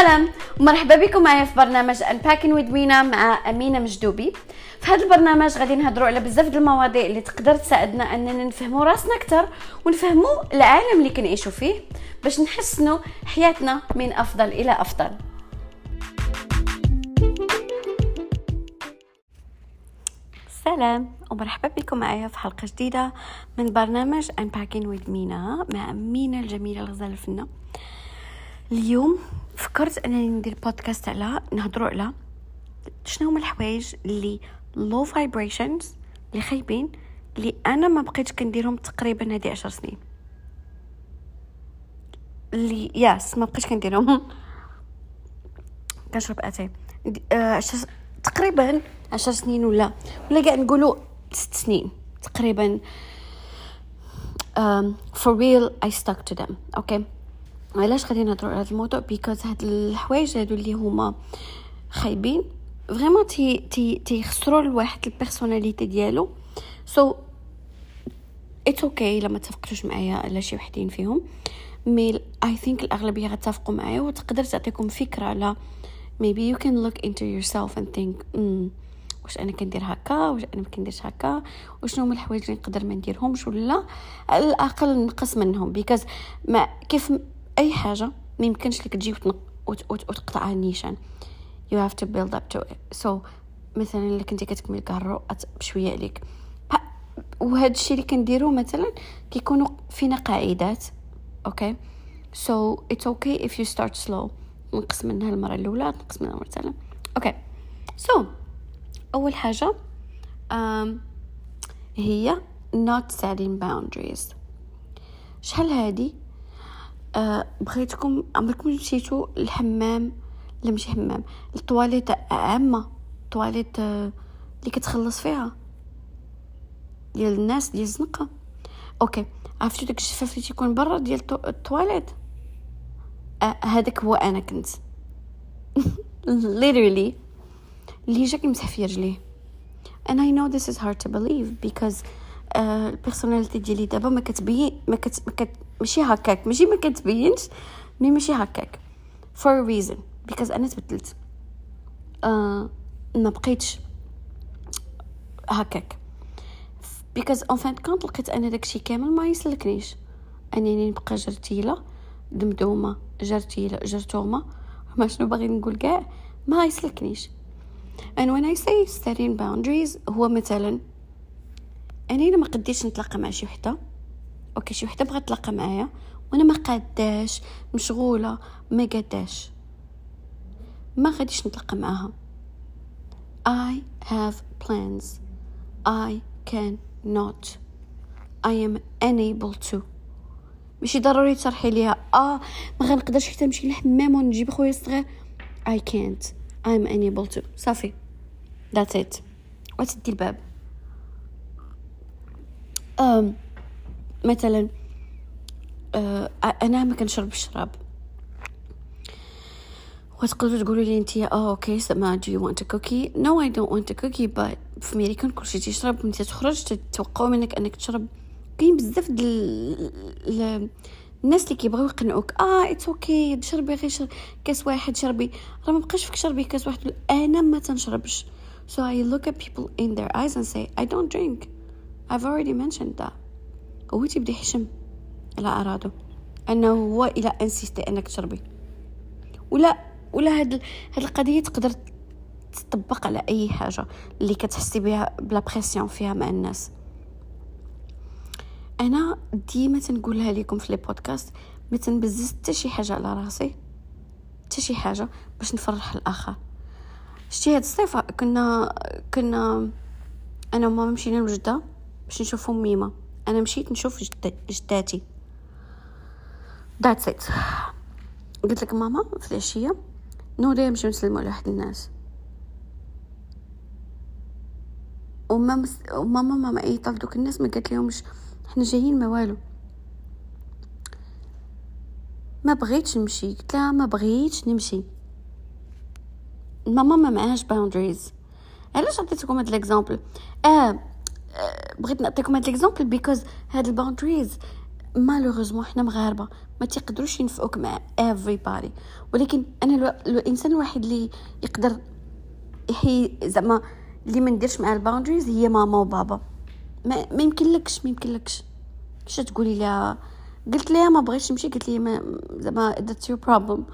سلام ومرحبا بكم معايا في برنامج Unpacking with مينا مع أمينة مجدوبي. في هذا البرنامج غادي نهضروا على بزاف د المواضيع اللي تقدر تساعدنا أننا نفهموا راسنا أكثر ونفهموا العالم اللي كنعيشوا فيه باش نحسنوا حياتنا من أفضل إلى أفضل. سلام ومرحبا بكم معايا في حلقة جديدة من برنامج Unpacking with مينا مع مينا الجميلة الغزاله الفنه اليوم فكرت أنني ندير بودكاست على نهضروا على شنو هما الحوايج اللي low vibrations اللي خايبين اللي أنا ما بقيتش كنديرهم تقريبا هذه عشر سنين. اللي yes ما بقيتش كنديرهم. كنشرب أتاي. آه تقريبا عشر سنين ولا ولا كاع نقولوا ست سنين تقريبا. um, for real I stuck to them. Okay? علاش غادي نهضروا على هذا الموضوع؟ because هاد الحوايج هادو اللي هما خايبين vraiment تي تي تيخسروا الواحد ال personality ديالو. so it's okay لما تفقتوش معايا على شي وحدين فيهم. mais I think الأغلبية غتفقوا معايا وتقدر تعطيكم فكرة على maybe you can look into yourself and think mm, واش أنا كندير هكا؟ واش أنا ما كنديرش هكا؟ وشنو هما الحوايج اللي نقدر ما نديرهمش ولا؟ على الأقل نقص منهم. because ما كيف أي حاجة ما يمكنش لك تجي وتقطعها نيشان. You have to build up to it. So مثلا إلا كنتي كتكمي الگارو ات بشوية عليك. وهذا الشيء اللي كنديرو مثلا كيكونوا فينا قاعدات okay so it's okay if you start slow. نقص منها المرة الأولى نقص منها المرة الثانية. okay so أول حاجة um, هي not setting boundaries. شحال هادي؟ آه بغيتكم عمركم مشيتو الحمام لا ماشي حمام الطواليت عامة الطواليت آه اللي كتخلص فيها. ديال الناس ديال الزنقة. okay عرفتو داك الشفاف اللي تيكون برا ديال الطواليت آه هذاك هو أنا كنت. Literally. اللي جا كيمسح في رجليه. And I know this is hard to believe because ال personality uh, ديالي دابا ما كتبين ما كت, ما كت ماشي هكاك. ماشي ما كتبينش mais ماشي هكاك. For a reason. Because أنا تبدلت. uh, ما بقيتش هكاك. Because fin de compte لقيت أنا داكشي كامل ما يسلكنيش. أنني نبقى جرتيلة دمدومة جرتيلة جرتومة. ما شنو باغي نقول كاع؟ ما يسلكنيش. And when I say setting boundaries هو مثلا أنا ما قديش نتلاقى مع شي وحدة. أوكي شي وحدة بغات تلاقى معايا. وأنا ما قاداش مشغولة ما قاداش. ما غاديش نتلاقى معاها. I have plans. I can not I am unable to. ماشي ضروري تشرحي ليها. آه ما غنقدرش حتى نمشي للحمام ونجيب خويا الصغير. I can't. I'm unable to. صافي. That's it. وتدي الباب. أم. مثلا أه أنا ما كنشرب الشراب وتقدروا تقولوا لي انت آه okay سما want a cookie? No I don't want a cookie but في ميريكان كلشي تيشرب ملي تخرج تتوقعوا منك أنك تشرب. كاين بزاف دل الناس اللي كيبغيو يقنعوك آه it's okay okay. شربي غير شرب كاس واحد شربي. راه ما بقاش فيك شربي كاس واحد. أنا ما تنشربش. So I look at people in their eyes and say I don't drink. I've already mentioned that. هو تيبدا يحشم على أراده أنه هو إلى insisté أنك تشربي. ولا ولا هاد هاد القضية تقدر تطبق على أي حاجة اللي كتحسي بها ب la pression فيها مع الناس. أنا ديما تنقولها لكم في les podcasts ما تنبزز حتى شي حاجة على راسي حتى شي حاجة باش نفرح الآخر. شتي هاد الصيفة كنا كنا أنا وماما مشينا لوجدة باش نشوفو ميمة. أنا مشيت نشوف جداتي that's it قلت لك ماما في العشية نوضي نمشيو نسلمو على واحد الناس وماما وماما ماما عيطتي لدوك الناس؟ ما قالت لهمش حنا جايين ما والو. ما بغيتش نمشي. قلت لها ما بغيتش نمشي. ماما ما معهاش boundaries علاش عطيتكم هاد l'exemple آه بغيت نعطيكم هاد l'exemple because هاد ال boundaries malheureusement حنا مغاربة ما تقدروش ينفعوك مع everybody. ولكن أنا ألو... الإنسان الوحيد اللي يقدر هي زعما اللي ما نديرش مع ال boundaries هي ماما وبابا. ما, ما يمكن لكش ما يمكن لكش كيش تقولي لها قلت لها ما بغيتش نمشي قلت لي زعما that's your problem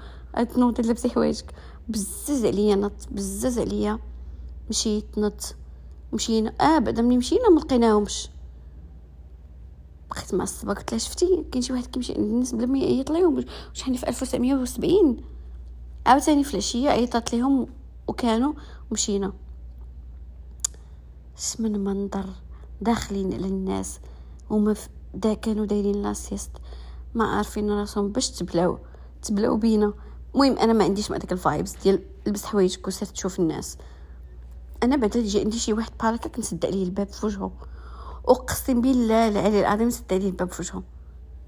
تنوضي تلبسي حوايجك. بزز عليا نط بزز عليا مشيت نط. مشينا. آه بعدا ملي مشينا ما لقيناهمش. بقيت معصبه قلت لها شفتي كاين شي واحد كيمشي عند الناس بلا ما يعيط ليهم وشحال في 1970 عاوتاني في العشية عيطات ليهم وكانوا مشينا. من منظر داخلين على الناس هما دا كانوا دايرين la sieste ما عارفين راسهم باش تبلاو تبلاو بينا. المهم أنا ما عنديش مع داك ال vibes ديال لبس حوايجك وسير تشوف الناس. أنا بعد يجي عندي شي واحد بحال كنسد عليه الباب في وجهه. اقسم بالله العلي العظيم سد عليه الباب في وجهه.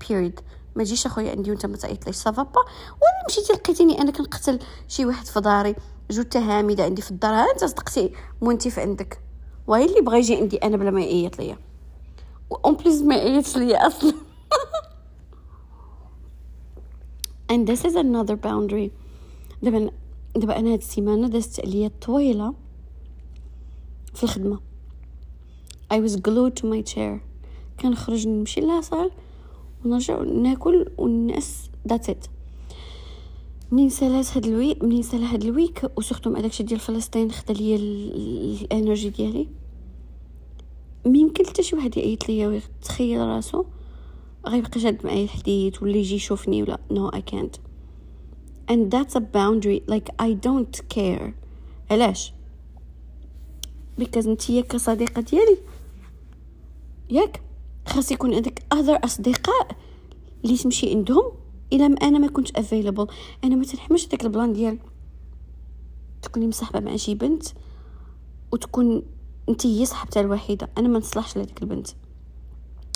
period ما تجيش أخويا عندي وأنت ما تعيطليش صافا با. ولا مشيتي لقيتيني أنا كنقتل شي واحد في داري جوج تهامده عندي في الدار. ها أنت صدقتي مونتي عندك. وهي اللي بغى يجي عندي أنا بلا ما يعيط ليا. and please ما يعيطش ليا أصلا. And this is another boundary. دابا دابا أنا هاد السيمانة دازت عليا طويلة. في الخدمة. I was glued to my chair. كنخرج نمشي la salle ونرجع ناكل والناس that's it. منين سالات هاد ال week منين سال هاد ال week؟ و surtout مع داكشي ديال فلسطين خدا ليا ال energy ديالي. ميمكن حتى شي واحد يعيط ليا ويتخيل راسو. غيبقى جاد معايا الحديث ولا يجي يشوفني ولا no I can't. And that's a boundary. Like I don't care. علاش؟ Because نتيا كصديقة ديالي. ياك؟ خاص يكون عندك other أصدقاء اللي تمشي عندهم إلا ما أنا ما كنت available أنا ما تنحملش داك ال plan ديال تكوني مصاحبة مع شي بنت وتكون أنت هي صاحبتها الوحيدة. أنا ما نصلحش لهاديك البنت.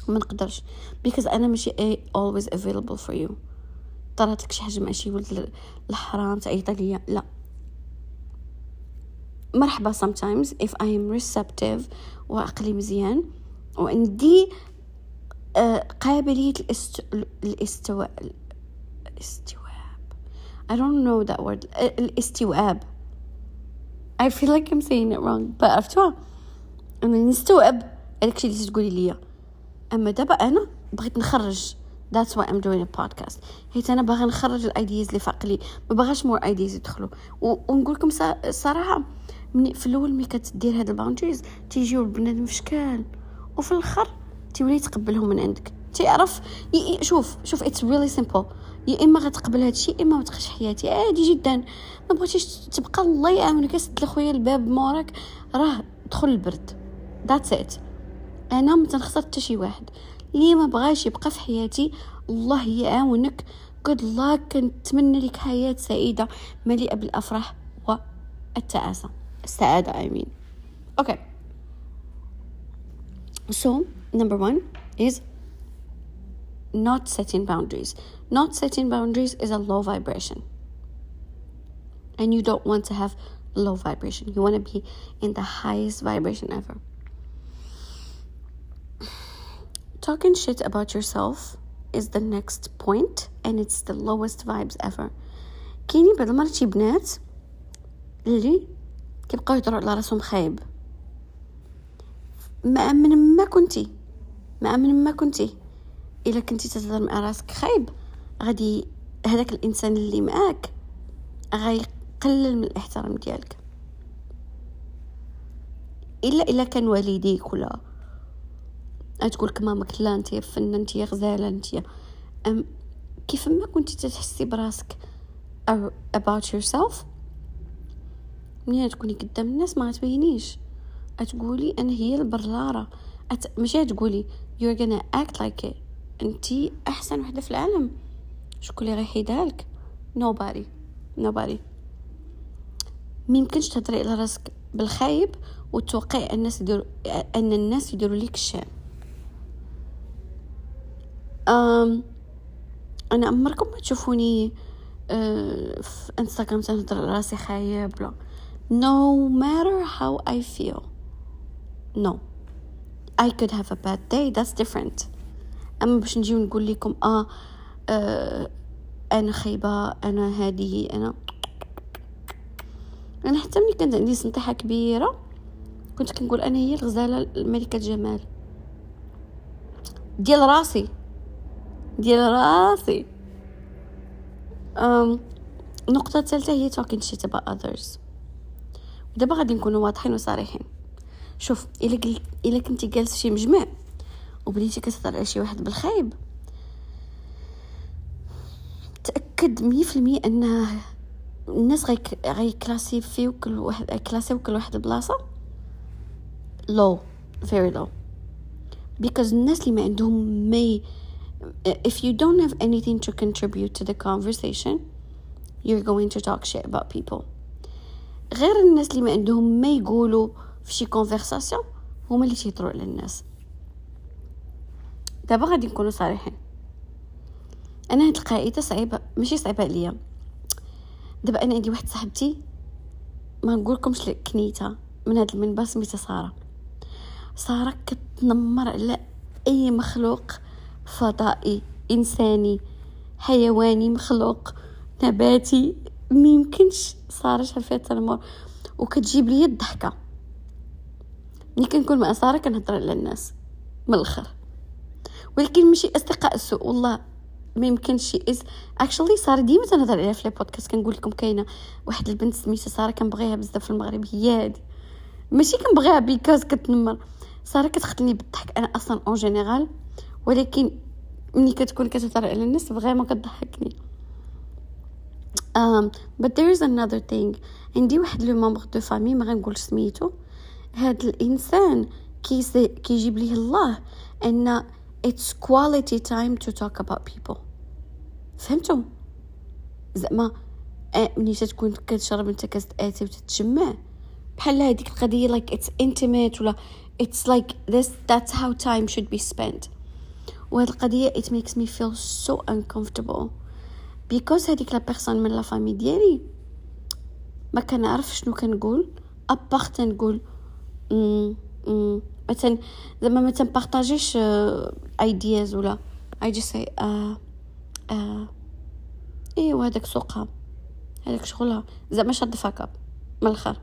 ما نقدرش. Because أنا ماشي always available for you. طرات لك شي حاجة مع شي ولد الحرام تعيط ليا لا. مرحبا sometimes if I am receptive وعقلي مزيان. وعندي آه، قابلية الاست... الاستواء الاستواب I don't know that word. الاستواب I feel like I'm saying it wrong. But عرفتوها أنا نستوعب هذاك اللي تقولي ليا. أما دابا أنا بغيت نخرج. That's why I'm doing a podcast. حيت أنا باغا نخرج ال ideas اللي في عقلي. ما باغاش more ideas يدخلوا. ونقول لكم صراحة مني في الأول ملي كتدير هاد ال boundaries تيجيو البنادم في شكال. وفي الآخر تولي تقبلهم من عندك. تعرف شوف شوف it's really simple يا إما غتقبل هذا الشيء إما ما حياتي. عادي جدا. ما بغيتيش تبقى الله يعاونك. سد لخويا الباب موراك راه دخل البرد. ذاتس ات أنا ما تنخسر حتى شي واحد. اللي ما بغاش يبقى في حياتي الله يعاونك. Good luck. كنتمنى لك حياة سعيدة. مليئة بالأفراح والتعاسة السعادة I mean okay so number one is not setting boundaries not setting boundaries is a low vibration and you don't want to have low vibration you want to be in the highest vibration ever talking shit about yourself is the next point and it's the lowest vibes ever كاينين بعض المرات شي بنات اللي كيبقاو يهضروا على راسهم خايب. ما من ما كنتي. ما من ما كنتي. إلا كنتي تهضر مع راسك خايب. غادي هذاك الإنسان اللي معاك غيقلل من الإحترام ديالك. إلا إلا كان والديك ولا تقول لك مامك لا أنت فنان أنت غزالة أنت كيف ما كنتي تحسي براسك about yourself منين تكوني قدام الناس ما تبينيش تقولي أنا هي البرلارة. أت... ماشي تقولي you're gonna act like it انتي أحسن وحدة في العالم. شكون اللي غيحيدها لك؟ Nobody. Nobody. ميمكنش تهضري على راسك بالخايب وتوقعي الناس يديروا أن الناس يديروا لك الشام أم أنا عمركم ما تشوفوني أه في انستغرام تنهضر راسي خايب لا. No matter how I feel. No. I could have a bad day. That's different. أما باش نجي ونقول لكم آه, آه أنا خايبة أنا هذه أنا أنا حتى ملي كانت عندي سنطيحة كبيرة. كنت كنقول أنا هي الغزالة الملكة الجمال ديال راسي. ديال راسي. um, النقطة الثالثة هي talking shit about others. دابا غادي نكونوا واضحين وصريحين شوف إلا قلت إلا كنتي جالس شي مجمع وبديتي كتهضر على شي واحد بالخايب تأكد مية في المية أن الناس غي غي فيو كل واحد كلاسيوك لواحد بلاصة low very low. Because الناس اللي ما عندهم ما if you don't have anything to contribute to the conversation you're going to talk shit about people. غير الناس اللي ما عندهم ما يقولوا في شي كونفرساسيون هما اللي تيهضروا على الناس. دابا غادي نكونوا صريحين. أنا هاد القاعده صعيبة ماشي صعيبة عليا. دابا أنا عندي واحد صاحبتي ما نقولكمش كنيتها من هاد المنبر سميتها سارة. سارة كتنمر على أي مخلوق فضائي إنساني حيواني مخلوق نباتي. ميمكنش سارة فيها التنمر وكتجيب لي الضحكة. ملي كنكون مع سارة كنهضر على الناس من الآخر. ولكن ماشي أصدقاء السوء والله ما يمكنش. is actually سارة ديما تنهضر عليها في les podcasts كنقول لكم كاينة واحد البنت سميتها سارة كنبغيها بزاف في المغرب هي هادي. ماشي كنبغيها because كتنمر. سارة كتقتلني بالضحك أنا أصلا en général ولكن ملي كتكون كتهضر على الناس vraiment كتضحكني. um, but there is another thing عندي واحد لو مامبر دو فامي ما غنقولش سميتو هاد الانسان كي كيجيب ليه الله ان it's quality time to talk about people فهمتم زعما آه، ملي تكون كتشرب انت كاس اتاي وتتجمع بحال هذيك القضيه like it's intimate ولا it's like this that's how time should be spent وهاد القضيه it makes me feel so uncomfortable Because هذيك la personne من la famille ديالي. ما كنعرف شنو كنقول. à part نقول مثلا زعما ما تنبارطاجيش idées ولا اي جي سي آه آه. ايوا هذاك سوقها. هذاك شغلها. زعما شاد fuck up من الآخر.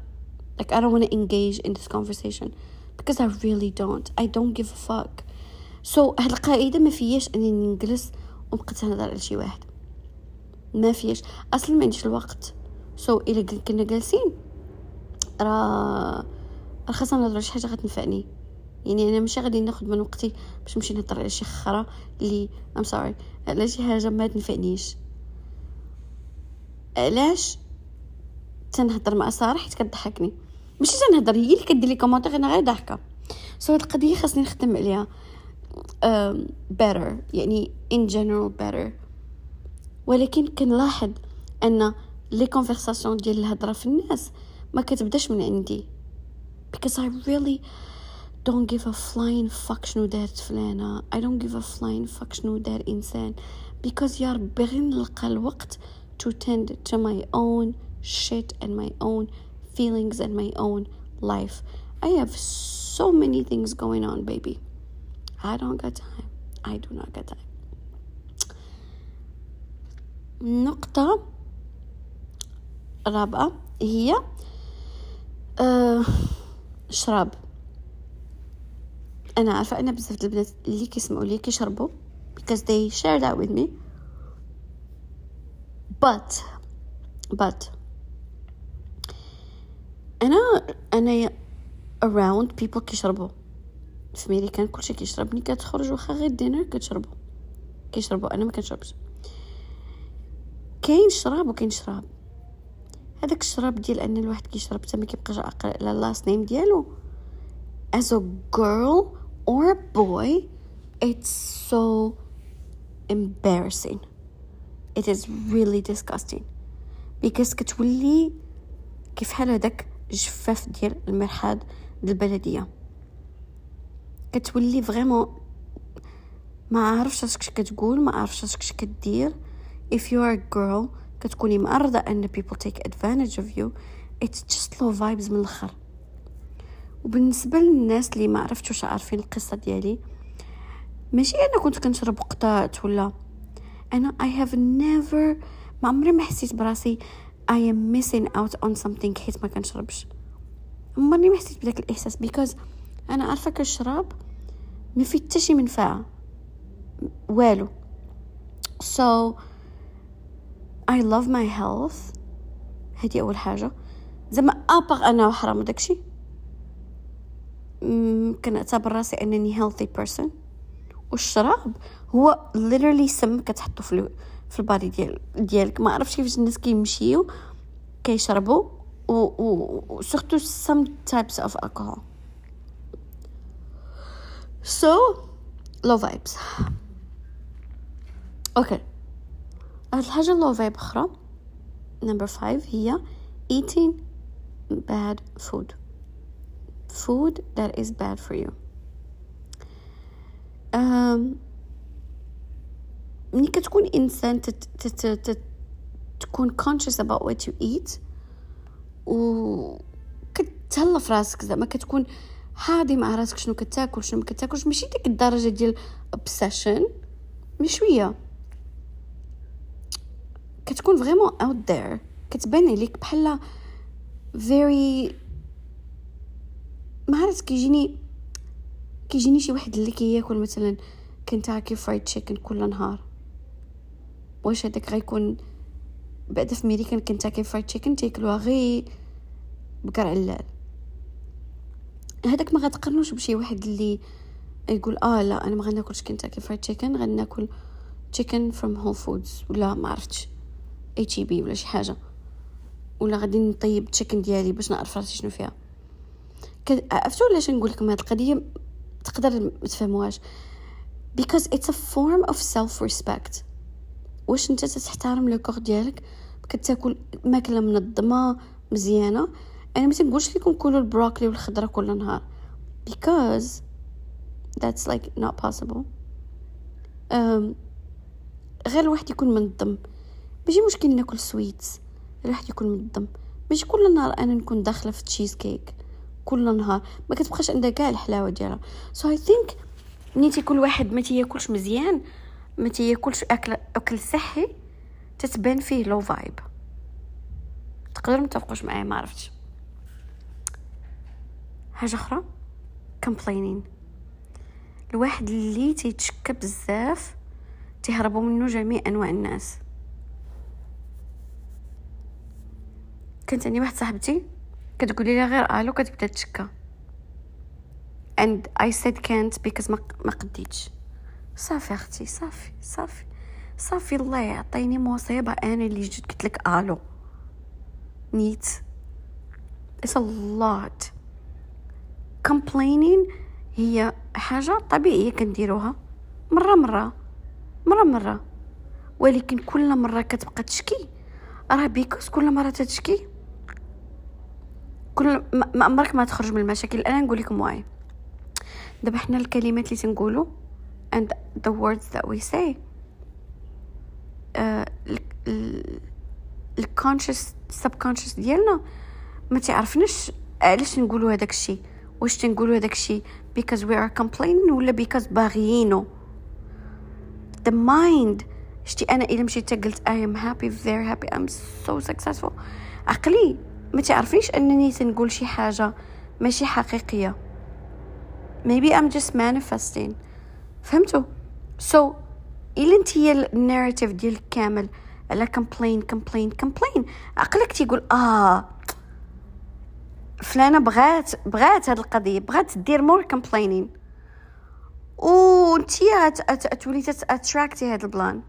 Like I don't want to engage in this conversation. Because I really don't. I don't give a fuck. So هاد القاعدة ما فياش اني نجلس وبقيت نهضر على شي واحد. ما فياش أصلا ما عنديش الوقت. so so, إلا كنا جالسين. راه راه خاصنا نهضروا شي حاجة غتنفعني. يعني أنا ماشي غادي ناخذ من وقتي باش نمشي نهضر على شي خرا اللي I'm sorry على شي حاجة ما تنفعنيش. علاش تنهضر مع سارة حيت كضحكني؟ ماشي تنهضر هي اللي كدير les commentaires أنا غير ضحكة. so هاد القضية خاصني نخدم عليها. better يعني in general better. ولكن كنلاحظ ان لي كونفرساسيون ديال الهضره في الناس ما كتبداش من عندي because I really don't give a flying fuck شنو دارت فلانة I don't give a flying fuck شنو دار إنسان because يا ربي غير نلقى الوقت to tend to my own shit and my own feelings and my own life I have so many things going on baby I don't got time I do not got time نقطة رابعة هي أه شراب. أنا عارفة أن بزاف البنات اللي كيسمعوا لي كيشربوا because they share that with me. But but أنا أنا around people كيشربوا. في ميريكان كلشي كيشرب ملي كتخرج واخا غير دينر كتشربوا. كيشربوا أنا ما كنشربش. كاين شراب وكاين شراب. هذاك الشراب ديال أن الواحد كيشرب حتى ما كيبقاش عاقل على ال last name ديالو. As a girl or a boy it's so embarrassing. It is really disgusting. Because كتولي كيفحال هذاك جفاف ديال المرحاض ديال البلدية. كتولي vraiment ما عارفش اش كتقول ما عارفش اش كدير. If you are a girl كتكوني معرضة أن people take advantage of you it's just low vibes من الآخر. وبالنسبة للناس اللي ما عرفتوش عارفين القصة ديالي ماشي أنا كنت كنشرب قطات ولا. أنا I have never ما عمري ما حسيت براسي I am missing out on something حيت ما كنشربش. عمرني ما حسيت بداك الإحساس because أنا عارفة كالشراب ما فيه حتى شي منفعة. والو. So I love my health. هذه أول حاجة. زعما ابغ أنا وحرام داكشي كنعتبر راسي أنني healthy person. والشراب هو literally سم كتحطو في في البادي ديال ديالك. ما عرفتش كيفاش الناس كيمشيو كيشربوا و و سورتو some types of alcohol. So low vibes. أوكي هاد الحاجة low vibe أخرى. Number five هي eating bad food. Food that is bad for you. um, ملي كتكون إنسان تكون conscious about what you eat. و كتهلا في راسك زعما كتكون حاضي مع راسك شنو كتاكل شنو ما كتاكلش. ماشي ديك الدرجة ديال obsession mais شوية. كتكون vraiment out there كتبان عليك بحال very ما عرفت كيجيني كيجيني شي واحد اللي كياكل مثلا كنتاكي فرايد تشيكن كل نهار. واش هذاك غيكون؟ بعدا في ميريكان كنتاكي فرايد تشيكن تاكلوها غير بقر علال. هذاك ما غتقارنوش بشي واحد اللي يقول آه لا أنا ما غناكلش كنتاكي فرايد تشيكن غناكل chicken from Whole Foods ولا ما عرفتش. اي بي ولا شي حاجة. ولا غادي نطيب chicken ديالي باش نعرف راسي شنو فيها. عرفتوا علاش نقول لكم هاد القضية؟ تقدر ما تفهموهاش. Because it's a form of self respect واش انت تحترم le corps ديالك؟ كتاكل ماكلة منظمه مزيانة. أنا ما تنقولش لكم كلوا البروكلي والخضرة كل نهار. Because that's like not possible. um, غير الواحد يكون منظم ماشي مشكل ناكل sweets الواحد يكون منظم ماشي كل نهار أنا نكون داخلة في تشيز كيك كل نهار. ما كتبقاش عندها كاع الحلاوة ديالها. so I think نيتي كل واحد ما تياكلش مزيان ما تياكلش اكل أكل صحي تتبان فيه le vibe تقدروا متفقوش معايا ما عرفتش. حاجة أخرى؟ Complaining. الواحد اللي تيتشكى بزاف تهربوا منه جميع أنواع الناس. كانت عندي واحد صاحبتي كتقولي لي غير آلو كتبدا تشكى and I said can't because ما ما قديتش. صافي أختي صافي صافي. صافي الله يعطيني مصيبة. أنا اللي جيت قلت لك آلو. نيت. It's a lot. Complaining هي حاجة طبيعية كنديروها. مرة مرة. مرة مرة. ولكن كل مرة كتبقى تشكي. راه بيكوز كل مرة تتشكي. كل ما عمرك ما تخرج من المشاكل. أنا نقول لكم واي دابا حنا الكلمات اللي تنقولوا and the words that we say الكونشس subconscious ديالنا ما تعرفناش علاش نقولوا هذاك الشيء. واش تنقولوا هذاك الشيء؟ because we are complaining ولا because باغيينو؟ The mind. شتي أنا إلا مشيت قلت I am happy very happy I'm so successful. عقلي. ما تعرفنيش أنني تنقول شي حاجة ماشي حقيقية. Maybe I'm just manifesting. فهمتوا؟ So إلا أنت هي الناريتيف ديالك كامل على complain complain complain. عقلك تيقول آه فلانة بغات بغات هاد القضية بغات دير مور complaining. و نتيا تولي تاتراكتي هاد البلان.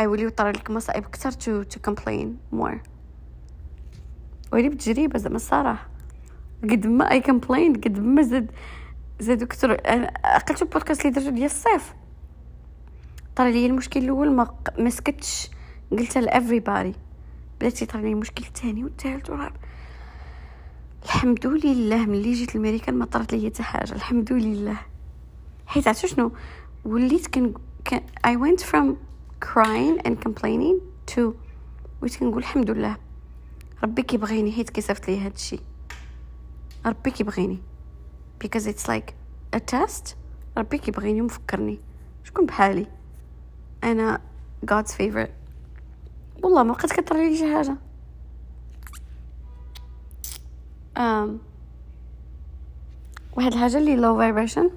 ايوليو طرا لك مصائب كثر تو تو complain more. ويلي بتجريبه زعما الصراحة. قد ما اي كومبلين قد ما زاد زادو كثر عقلت البودكاست اللي درتو ديال الصيف. طرا لي المشكل الأول ما ما سكتش. قلتها لافري بادي بدات يطرا لي المشكل الثاني والثالث والرابع الحمد لله ملي جيت لامريكان ما طرات لي حتى حاجة. الحمد لله. حيت عرفتوا شنو؟ وليت كن I went from crying and complaining to وليت كنقول الحمد لله. ربي كيبغيني حيت كيصيفط لي هادشي ربي كيبغيني because it's like a test. ربي كيبغيني ومفكرني. شكون بحالي؟ أنا God's favorite. والله ما بقيت كطري لي شي حاجة. um, واحد الحاجة اللي low vibration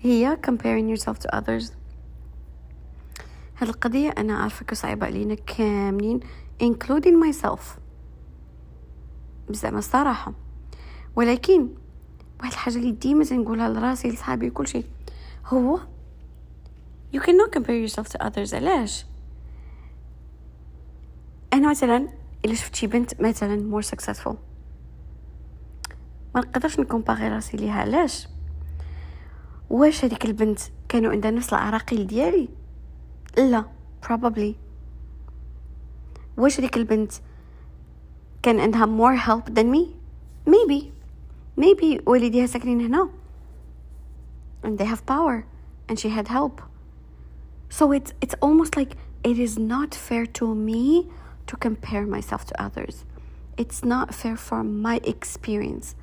هي comparing yourself to others. هاد القضية أنا عارفة صعيبة علينا كاملين. Including myself. بزعما الصراحة. ولكن واحد الحاجة اللي ديما تنقولها لراسي لصحابي كل شيء هو you cannot compare yourself to others. علاش؟ أنا مثلا إلا شفت شي بنت مثلا more successful ما نقدرش نكومباري راسي ليها. علاش؟ واش هذيك البنت كانوا عندها نفس العراقيل ديالي؟ لا probably. واش هذيك البنت كان عندها more help than me maybe maybe والديها ساكنين هنا and they have power and she had help so it's it's almost like it is not fair to me to compare myself to others it's not fair for my experience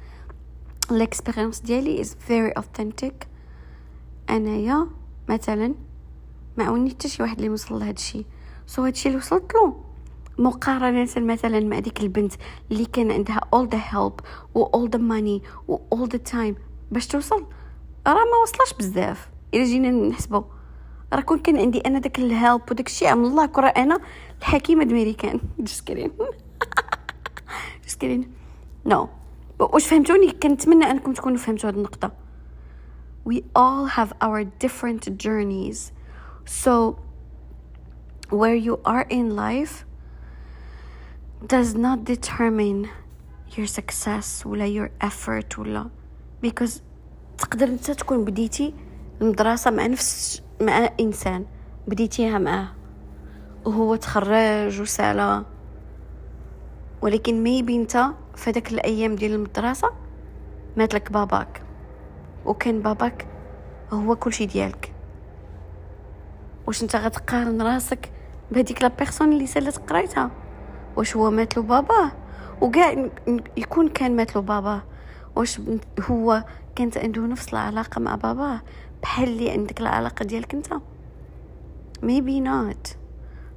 l'experience ديالي is very authentic انايا مثلا ما عاوني حتى شي واحد اللي وصل لهذا الشيء سو هذا الشيء اللي وصلت له مقارنة مثلا مع ديك البنت اللي كان عندها all the help و all the money و all the time باش توصل راه ما وصلش بزاف. إلا جينا نحسبو راه كون كان عندي أنا داك ال help وداك الشيء والله كون راه أنا الحكيمة دميريكان just كريم no واش فهمتوني؟ كنتمنى أنكم تكونوا فهمتوا هذه النقطة. We all have our different journeys. So, where you are in life does not determine your success ولا your effort ولا because تقدر انت تكون بديتي المدرسة مع نفس مع إنسان. بديتيها معاه وهو تخرج وسالا ولكن ميبي انت في الأيام ديال المدرسة مات لك باباك. وكان باباك هو كل شي ديالك. واش انت غتقارن راسك بهذيك لا بيرسون اللي سالت قريتها واش هو مات له باباه وكاع يكون كان مات له باباه واش هو؟ كانت عنده نفس العلاقة مع باباه بحال اللي عندك العلاقة ديالك انت. Maybe not.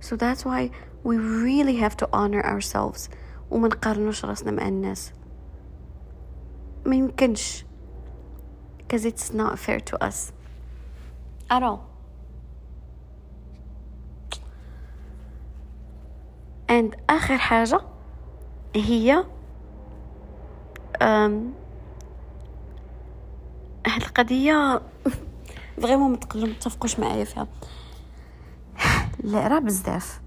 So that's why we really have to honor ourselves. وما نقارنوش راسنا مع الناس. ما يمكنش. Because it's not fair to us. At all and آخر حاجة هي أم هاد القضية vraiment تقدروا متفقوش معايا فيها. العرا بزاف.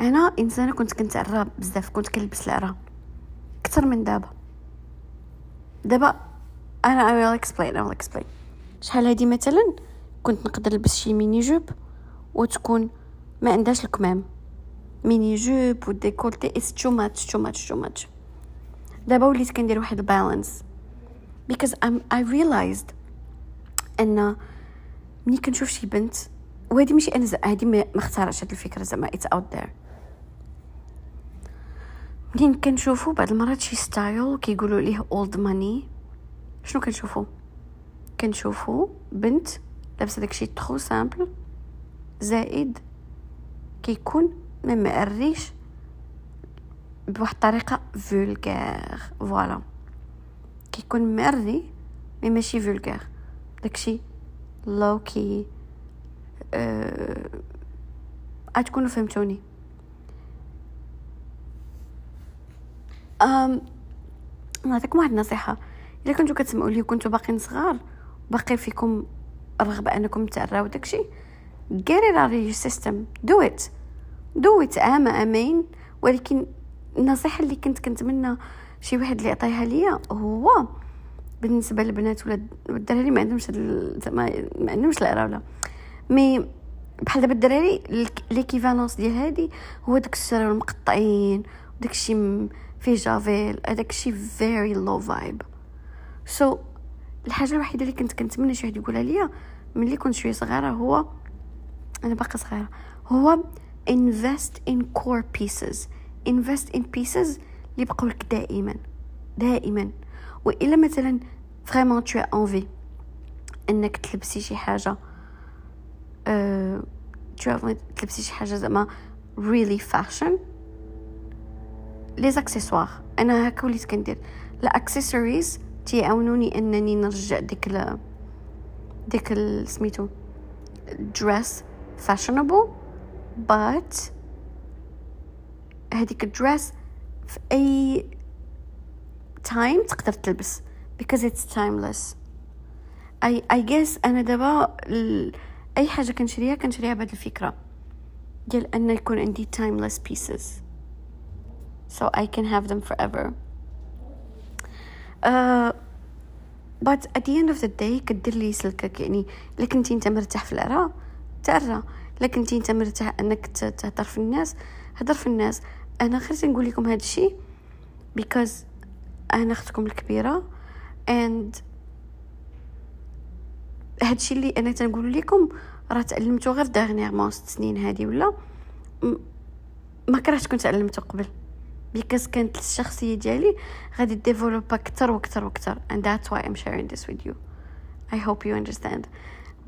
أنا إنسانة كنت كنتعرى بزاف كنت كنلبس العرا أكثر من دابا. دابا أنا I will explain I will explain. شحال هادي مثلا كنت نقدر نلبس شي mini-jupe وتكون ما عندهاش الكمام. mini-jupe وال décolleté it's too much too much too much دابا وليت كندير واحد ال balance because I'm I realized ان ملي كنشوف شي بنت وهذه ماشي أنا هذه ما اختارش هذه الفكرة زعما it's out there منين كنشوفو بعض المرات شي style كيقولوا ليه old money شنو كنشوفو كنشوفو بنت لابسه داكشي trop simple زائد كيكون ما معريش بواحد الطريقة vulgaire voilà كيكون معري mais ماشي vulgaire داكشي low-key أه... غتكونوا فهمتوني ام نعطيكم واحد النصيحه الا كنتو كتسمعوا لي وكنتو باقيين صغار باقي فيكم الرغبه انكم تعراو داكشي get it out system do it. do it عام عامين ولكن النصيحة اللي كنت كنتمنى شي واحد اللي يعطيها ليا هو بالنسبة للبنات ولا الدراري ما عندهمش زعما ما عندهمش العرا ولا mais بحال دابا الدراري l'équivalence ديال هادي هو داك الشراب المقطعين داك الشيء فيه جافيل هذاك الشيء very low vibe so الحاجة الوحيدة اللي كنت كنتمنى شي واحد يقولها ليا ملي كنت شوية صغيرة هو أنا باقا صغيرة هو invest in core pieces. Invest in pieces اللي بقاو لك دائما دائما. وإلا مثلا vraiment t'as envie إنك تلبسي شي حاجة. أه... تلبسي شي حاجة زعما really fashion. les accessoires أنا هكا وليت كندير. الاكسسوارز تيعاونوني إنني نرجع ديك ديك سميتو dress fashionable. But هذيك ال dress في أي time تقدر تلبس because it's timeless. I, I guess أنا دابا أي حاجة كنشريها كنشريها بهذه الفكرة ديال أن يكون عندي timeless pieces. So I can have them forever. Uh, but at the end of the day كدير لي سلكك يعني إلا كنتي انت مرتاح في العرا تعرى كنتي انت مرتاح انك تهضر في الناس هضر في الناس. أنا خرجت نقول لكم هذا الشيء because أنا اختكم الكبيرة and هادشي اللي أنا تنقول لكم راه تعلمته غير dernièrement ست سنين هادي ولا ما كرهت كنت تعلمته قبل. because كانت الشخصية ديالي غادي develop أكثر وأكثر وأكثر and that's why I'm sharing this with you. I hope you understand.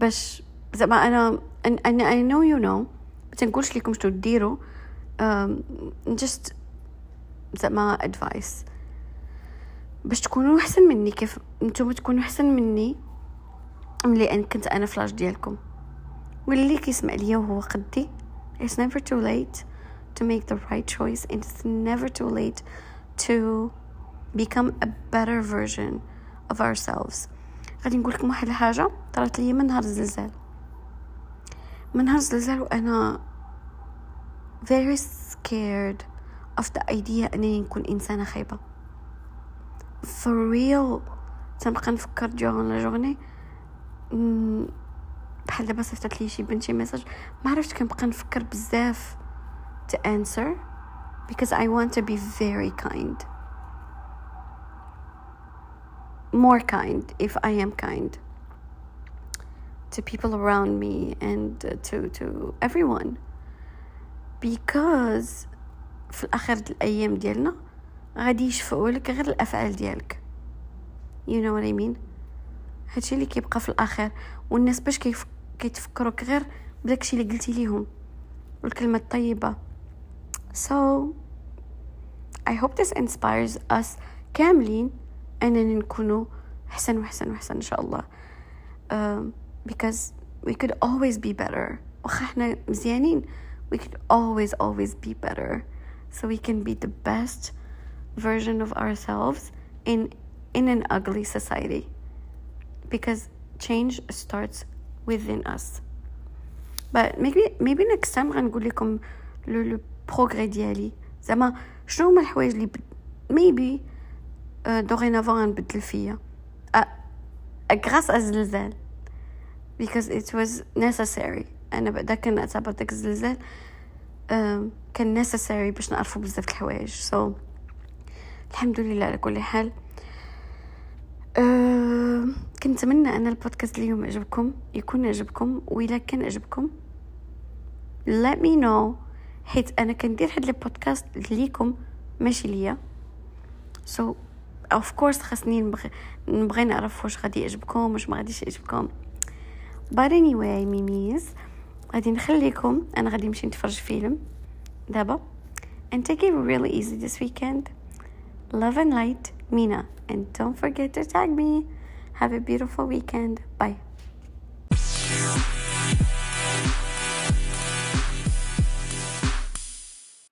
باش زعما أنا أنا I know you know. ما تنقولش لكم شنو ديروا. just زعما advice. باش تكونوا أحسن مني كيف؟ نتوما تكونوا أحسن مني ملي ان كنت أنا فلاش ديالكم. واللي كيسمع ليا وهو قدي it's never too late to make the right choice and it's never too late to become a better version of ourselves. غادي نقول لكم واحد الحاجة طرات لي من نهار الزلزال من نهار الزلزال وأنا very scared of the idea أنني نكون إنسانة خايبة. For real تنبقى نفكر la journée بحال دابا صيفطت لي شي بنت شي ميساج ما عرفتش كنبقى نفكر بزاف to answer because I want to be very kind. More kind if I am kind. To people around me and to to everyone. Because في الأخر الأيام ديالنا غادي يشفعوا لك غير الأفعال ديالك. You know what I mean? هادشي اللي كيبقى في الأخر. والناس باش كيف كيتفكروك غير بداكشي اللي قلتي ليهم والكلمة الطيبة. So I hope this inspires us كاملين أننا نكونوا أحسن وأحسن وأحسن إن شاء الله. Uh, because we could always be better واخا احنا مزيانين we could always always be better so we can be the best version of ourselves in in an ugly society because change starts within us but maybe maybe next time غنقول لكم لو لو بروغري ديالي زعما شنو هما الحوايج اللي maybe دوغينافون غنبدل فيا غراس الزلزال because it was necessary. أنا بعدا كنعتبر داك الزلزال كان necessary باش نعرفوا بزاف الحوايج. So الحمد لله على كل حال. أه كنتمنى أن البودكاست اليوم عجبكم يكون عجبكم واذا كان عجبكم let me know. حيت أنا كندير هاد البودكاست ليكم ماشي ليا. So of course خاصني نبغي نبغي نعرف واش غادي يعجبكم واش ما غاديش يعجبكم. but anyway ميميز غادي نخليكم انا غادي نمشي نتفرج فيلم دابا and take it really easy this weekend love and light mina and don't forget to tag me have a beautiful weekend bye